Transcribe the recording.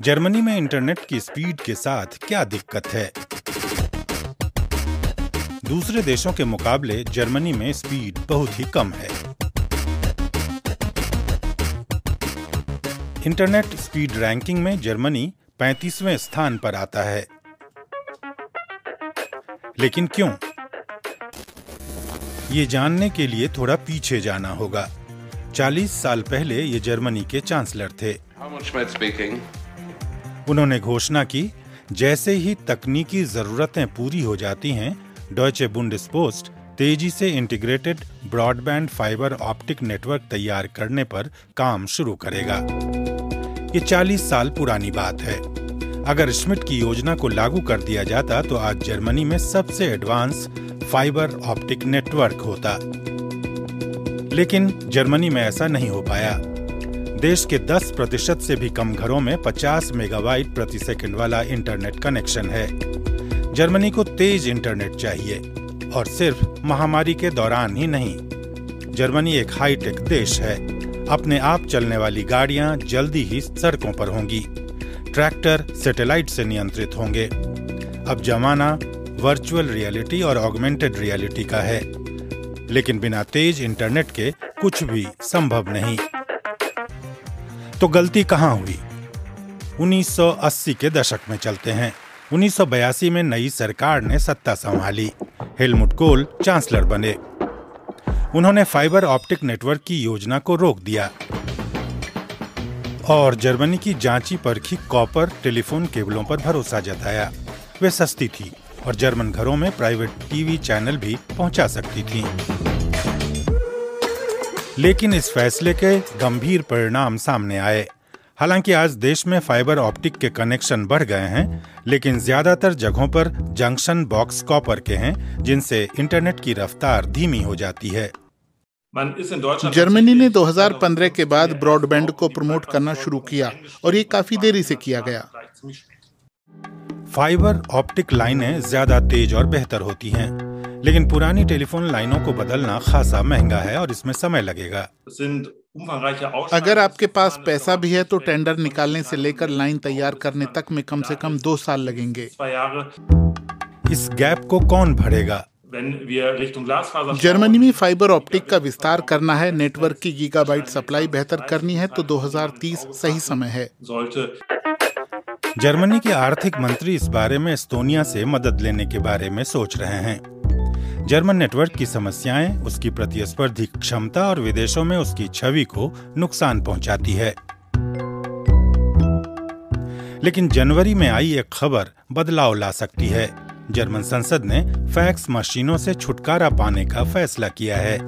Germany में internet की speed के साथ क्या दिक्कत है? दूसरे देशों के मुकाबले जर्मनी में स्पीड बहुत ही कम है। इंटरनेट स्पीड रैंकिंग में जर्मनी 35वें स्थान पर आता है। लेकिन क्यों? ये जानने के लिए थोड़ा पीछे जाना होगा। 40 साल पहले ये जर्मनी के चांसलर थे। उन्होंने घोषणा की, जैसे ही तकनीकी जरूरतें पूरी हो जाती हैं डॉयचे बुंडस्पोस्ट तेज़ी से integrated broadband fibre optic network तैयार करने पर काम शुरू करेगा। ये 40 साल पुरानी बात है। अगर स्मिट की योजना को लागू कर दिया जाता तो आज जर्मनी में सबसे एडवांस फाइबर ऑप्टिक नेटवर्क होता। लेकिन जर्मनी में ऐसा नहीं हो पाया। देश के 10 प्रतिशत से भी कम घरों में 50 मेगाबाइट प्रति सेकंड वाला इंटरनेट कनेक्शन है। जर्मनी को तेज इंटरनेट चाहिए, और सिर्फ़ महामारी के दौरान ही नहीं। जर्मनी एक हाईटेक देश है। अपने आप चलने वाली गाड़ियाँ जल्दी ही सड़कों पर होंगी। ट्रैक्टर सैटेलाइट से नियंत्रित होंगे। अब जमाना वर्चुअल रियलिटी और ऑगमेंटेड रियलिटी का है। लेकिन बिना तेज इंटरनेट के कुछ भी संभव नहीं। तो गलती कहाँ हुई? 1980 के दशक में चलते हैं। 1982 में नई सरकार ने सत्ता संभाली। हेलमुट कोल चांसलर बने। उन्होंने फाइबर ऑप्टिक नेटवर्क की योजना को रोक दिया। और जर्मनी की जांची परखी कॉपर टेलीफोन केबलों पर भरोसा जताया। वे सस्ती थी और जर्मन घरों में प्राइवेट टीवी चैनल भी पहुँचा सकती थी। लेकिन इस फैसले के गंभीर परिणाम सामने आए। हालाँकि आज देश में फाइबर ऑप्टिक के कनेक्शन बढ़ गए हैं लेकिन ज़्यादातर जगहों पर जंक्शन बॉक्स कॉपर के हैं जिनसे इंटरनेट की रफ्तार धीमी हो जाती है। जर्मनी ने 2015 के बाद ब्रॉडबैंड को प्रमोट करना शुरू किया और ये काफ़ी देरी से किया गया। फाइबर ऑप्टिक लाइनें ज़्यादा तेज और बेहतर होती हैं। लेकिन पुरानी टेलीफोन लाइनों को बदलना खासा महँगा है और इसमें समय लगेगा। अगर आपके पास पैसा भी है तो टेंडर निकालने से लेकर लाइन तैयार करने तक में कम से कम दो साल लगेंगे। इस गैप को कौन भरेगा? जर्मनी में फाइबर ऑप्टिक का विस्तार करना है नेटवर्क की गीगाबाइट सप्लाई बेहतर करनी है तो 2030 सही समय है। जर्मनी के आर्थिक मंत्री इस बारे में एस्तोनिया से मदद लेने के बारे में सोच रहे हैं। जर्मन नेटवर्क की समस्याएँ, उसकी प्रतिस्पर्धी क्षमता और विदेशों में उसकी छवि को नुकसान पहुंचाती है। लेकिन जनवरी में आई एक खबर बदलाव ला सकती है। जर्मन संसद ने फैक्स मशीनों से छुटकारा पाने का फैसला किया है।